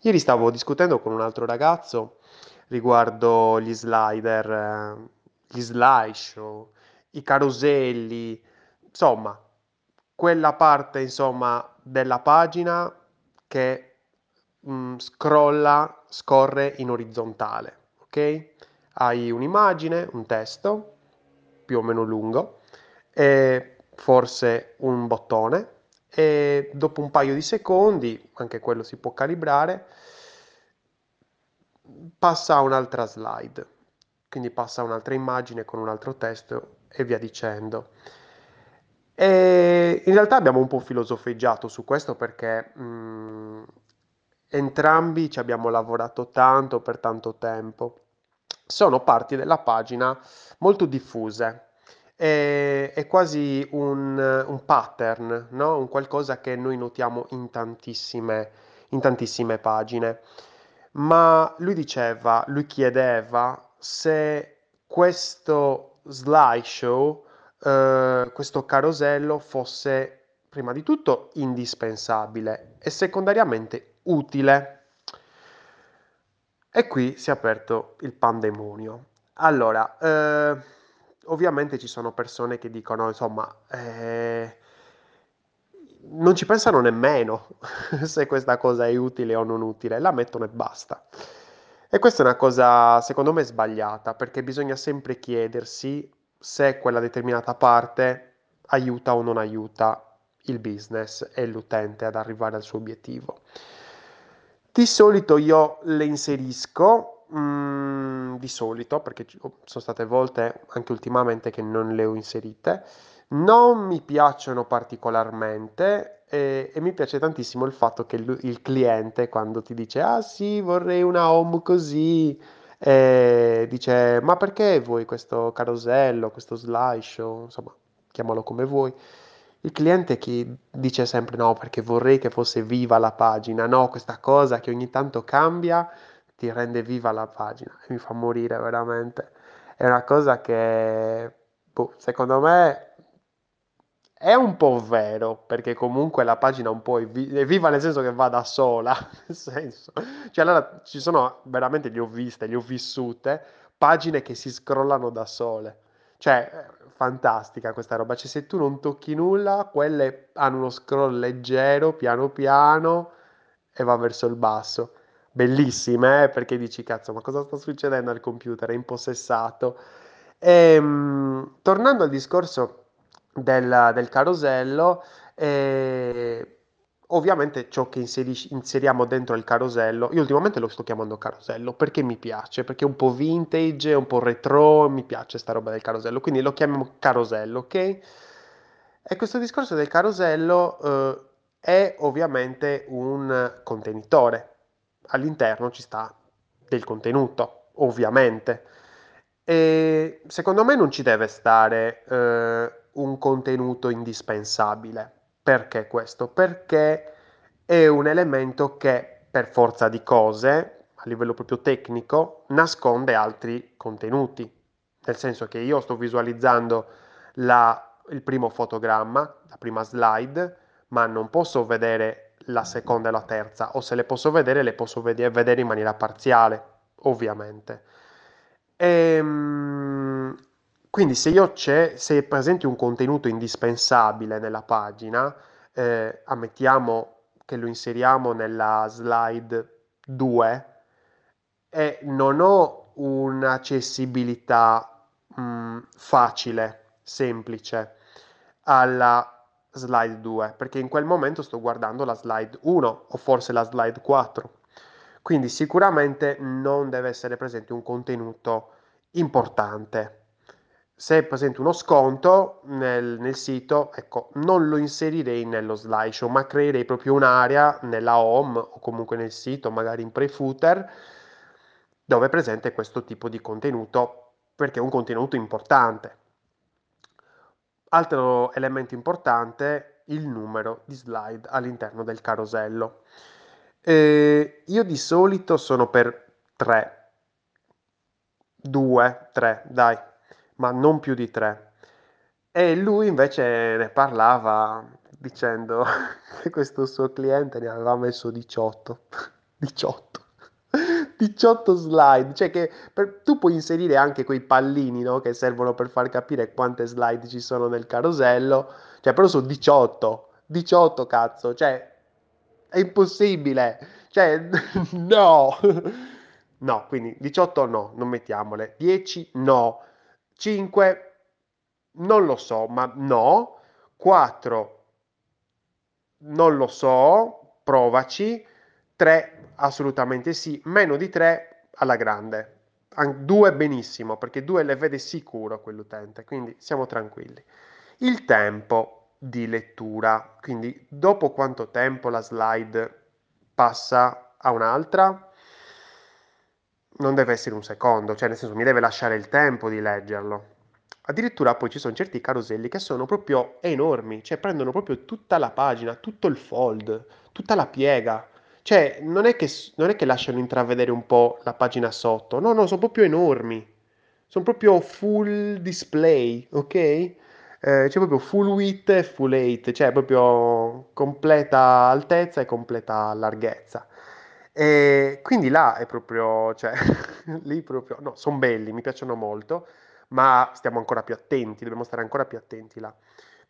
Ieri stavo discutendo con un altro ragazzo riguardo gli slider, eh, gli slideshow, i caroselli, insomma, quella parte, insomma, della pagina che mm, scrolla, scorre in orizzontale, ok? Hai un'immagine, un testo più o meno lungo e forse un bottone e dopo un paio di secondi, anche quello si può calibrare, passa a un'altra slide, quindi passa a un'altra immagine con un altro testo e via dicendo. E in realtà abbiamo un po' filosofeggiato su questo perché mh, entrambi ci abbiamo lavorato tanto per tanto tempo. Sono parti della pagina molto diffuse, è, è quasi un, un pattern, no? Un qualcosa che noi notiamo in tantissime, in tantissime pagine. Ma lui diceva, lui chiedeva se questo slideshow, eh, questo carosello fosse prima di tutto indispensabile e secondariamente utile. E qui si è aperto il pandemonio. Allora, eh, ovviamente ci sono persone che dicono, insomma, eh, non ci pensano nemmeno se questa cosa è utile o non utile, la mettono e basta. E questa è una cosa, secondo me, sbagliata, perché bisogna sempre chiedersi se quella determinata parte aiuta o non aiuta il business e l'utente ad arrivare al suo obiettivo. Di solito io le inserisco, mm, di solito, perché sono state volte anche ultimamente che non le ho inserite, non mi piacciono particolarmente e, e mi piace tantissimo il fatto che il, il cliente quando ti dice ah sì vorrei una home così, eh, dice ma perché vuoi questo carosello, questo slideshow, insomma chiamalo come vuoi. Il cliente che dice sempre no perché vorrei che fosse viva la pagina, no questa cosa che ogni tanto cambia ti rende viva la pagina e mi fa morire veramente. È una cosa che boh, secondo me è un po' vero, perché comunque la pagina un po' è, vi- è viva nel senso che va da sola, nel senso. Cioè allora ci sono, veramente le ho viste, le ho vissute, pagine che si scrollano da sole. Cioè, eh, fantastica questa roba. Cioè, se tu non tocchi nulla, quelle hanno uno scroll leggero, piano piano, e va verso il basso. Bellissime, eh, perché dici, cazzo, ma cosa sta succedendo al computer? È impossessato. Ehm, tornando al discorso del, del carosello, eh, ovviamente ciò che inserisci- inseriamo dentro il carosello, io ultimamente lo sto chiamando carosello perché mi piace, perché è un po' vintage, un po' retro, mi piace sta roba del carosello, quindi lo chiamiamo carosello, ok? E questo discorso del carosello eh, è ovviamente un contenitore. All'interno ci sta del contenuto, ovviamente. E secondo me non ci deve stare eh, un contenuto indispensabile. Perché questo? Perché è un elemento che per forza di cose, a livello proprio tecnico, nasconde altri contenuti. Nel senso che io sto visualizzando la, il primo fotogramma, la prima slide, ma non posso vedere la seconda e la terza, o se le posso vedere, le posso vedere in maniera parziale, ovviamente. Ehm, quindi se io c'è, se è presente un contenuto indispensabile nella pagina, eh, ammettiamo che lo inseriamo nella slide 2 e non ho un'accessibilità mh, facile, semplice alla slide 2, perché in quel momento sto guardando la slide 1 o forse la slide 4. Quindi sicuramente non deve essere presente un contenuto importante. Se è presente uno sconto nel, nel sito, ecco, non lo inserirei nello slideshow, ma creerei proprio un'area nella home o comunque nel sito, magari in pre-footer, dove è presente questo tipo di contenuto, perché è un contenuto importante. Altro elemento importante, il numero di slide all'interno del carosello. Eh, io di solito sono per 3, 2, 3, dai, ma non più di 3. E lui invece ne parlava dicendo che questo suo cliente ne aveva messo 18. 18. 18 slide, cioè che per- tu puoi inserire anche quei pallini, no, che servono per far capire quante slide ci sono nel carosello, cioè però sono 18, 18 cazzo, cioè è impossibile, cioè no, no, quindi 18 no, non mettiamole, 10 no, 5 non lo so, ma no, 4 non lo so, provaci, 3 assolutamente sì, meno di 3 alla grande. 2 benissimo, perché 2 le vede sicuro quell'utente, quindi siamo tranquilli. Il tempo di lettura, quindi dopo quanto tempo la slide passa a un'altra? Non deve essere un secondo, cioè nel senso mi deve lasciare il tempo di leggerlo. Addirittura poi ci sono certi caroselli che sono proprio enormi, cioè prendono proprio tutta la pagina, tutto il fold, tutta la piega. Cioè, non è che, non è che lasciano intravedere un po' la pagina sotto, no, no, sono proprio enormi. Sono proprio full display, ok? Eh, c'è proprio full width e full height, cioè proprio completa altezza e completa larghezza. E quindi là è proprio, cioè, lì proprio, no, sono belli, mi piacciono molto ma stiamo ancora più attenti, dobbiamo stare ancora più attenti là.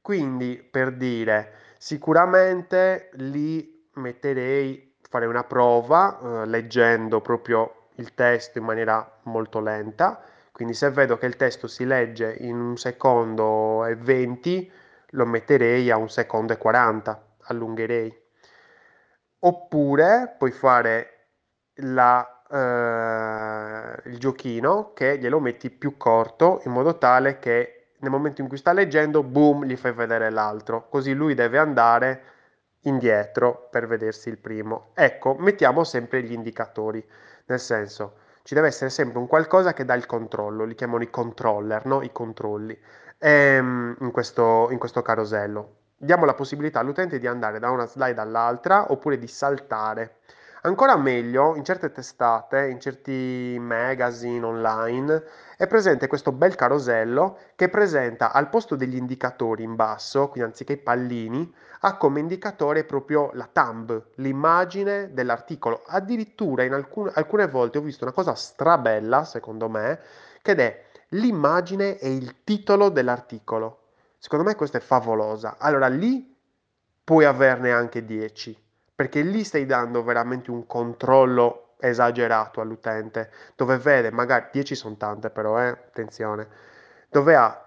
Quindi, per dire, sicuramente lì metterei, fare una prova eh, leggendo proprio il testo in maniera molto lenta. Quindi se vedo che il testo si legge in un secondo e 20, lo metterei a un secondo e 40, allungherei. Oppure puoi fare la eh, il giochino che glielo metti più corto in modo tale che nel momento in cui sta leggendo, boom, gli fai vedere l'altro. Così lui deve andare indietro per vedersi il primo. Ecco, mettiamo sempre gli indicatori, nel senso ci deve essere sempre un qualcosa che dà il controllo, li chiamano i controller, no? i controlli, ehm, in, questo, in questo carosello. Diamo la possibilità all'utente di andare da una slide all'altra oppure di saltare. Ancora meglio, in certe testate, in certi magazine online, è presente questo bel carosello che presenta al posto degli indicatori in basso, quindi anziché i pallini, ha come indicatore proprio la thumb, l'immagine dell'articolo. Addirittura in alcune, alcune volte ho visto una cosa strabella, secondo me, che è l'immagine e il titolo dell'articolo. Secondo me questa è favolosa. Allora lì puoi averne anche 10 perché lì stai dando veramente un controllo esagerato all'utente, dove vede, magari 10 sono tante però, eh, attenzione, dove ha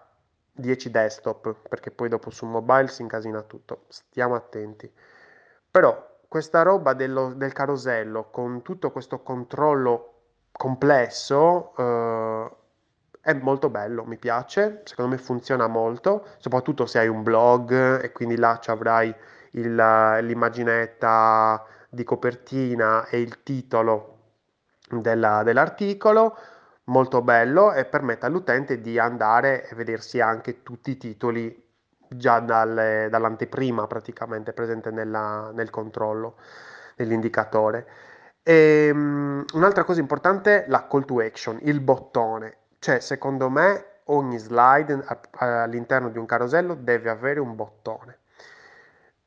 10 desktop, perché poi dopo su mobile si incasina tutto, stiamo attenti. Però questa roba dello, del carosello con tutto questo controllo complesso eh, è molto bello, mi piace, secondo me funziona molto, soprattutto se hai un blog e quindi là ci avrai il, l'immaginetta di copertina e il titolo della, dell'articolo, molto bello e permette all'utente di andare e vedersi anche tutti i titoli già dalle, dall'anteprima praticamente presente nella, nel controllo dell'indicatore. E, um, un'altra cosa importante, la call to action, il bottone. Cioè, secondo me, ogni slide all'interno di un carosello deve avere un bottone.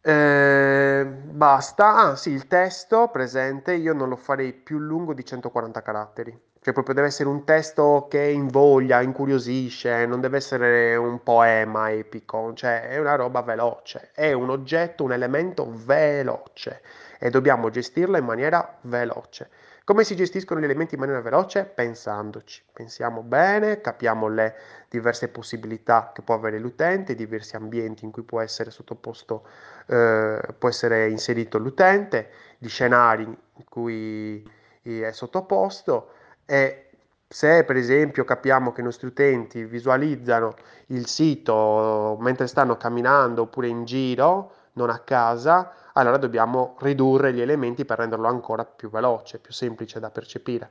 Eh, basta. Ah, sì, il testo presente io non lo farei più lungo di 140 caratteri. Cioè, proprio deve essere un testo che invoglia, incuriosisce, non deve essere un poema epico, cioè è una roba veloce, è un oggetto, un elemento veloce e dobbiamo gestirlo in maniera veloce. Come si gestiscono gli elementi in maniera veloce? Pensandoci. Pensiamo bene, capiamo le diverse possibilità che può avere l'utente, i diversi ambienti in cui può essere sottoposto, eh, può essere inserito l'utente, gli scenari in cui è sottoposto e se per esempio capiamo che i nostri utenti visualizzano il sito mentre stanno camminando oppure in giro, non a casa, allora dobbiamo ridurre gli elementi per renderlo ancora più veloce, più semplice da percepire.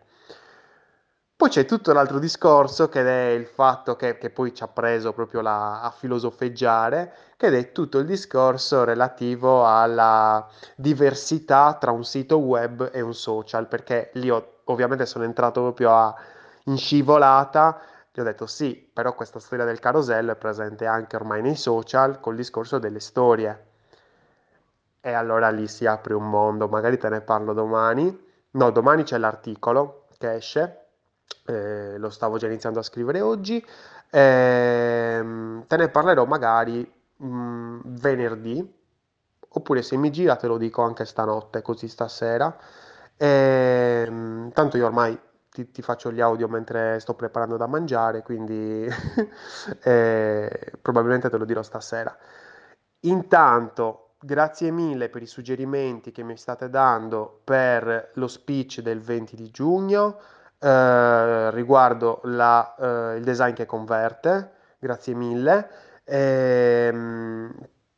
Poi c'è tutto l'altro discorso che è il fatto che, che poi ci ha preso proprio la, a filosofeggiare, che è tutto il discorso relativo alla diversità tra un sito web e un social, perché lì ho, ovviamente sono entrato proprio a, in scivolata, gli ho detto sì, però questa storia del carosello è presente anche ormai nei social col discorso delle storie. E allora lì si apre un mondo, magari te ne parlo domani, No, domani c'è l'articolo che esce, eh, lo stavo già iniziando a scrivere oggi. Ehm, te ne parlerò magari mm, venerdì, oppure se mi gira te lo dico anche stanotte, così stasera. Ehm, tanto io ormai ti, ti faccio gli audio mentre sto preparando da mangiare, quindi eh, probabilmente te lo dirò stasera. Intanto, grazie mille per i suggerimenti che mi state dando per lo speech del 20 di giugno eh, riguardo la, eh, il design che converte. Grazie mille. Ehm,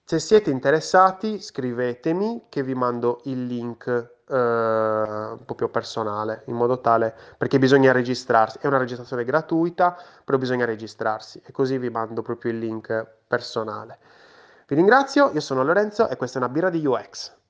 se siete interessati, scrivetemi che vi mando il link eh, proprio personale, in modo tale, perché bisogna registrarsi. È una registrazione gratuita, però bisogna registrarsi e così vi mando proprio il link personale. Vi ringrazio, io sono Lorenzo e questa è una birra di UX.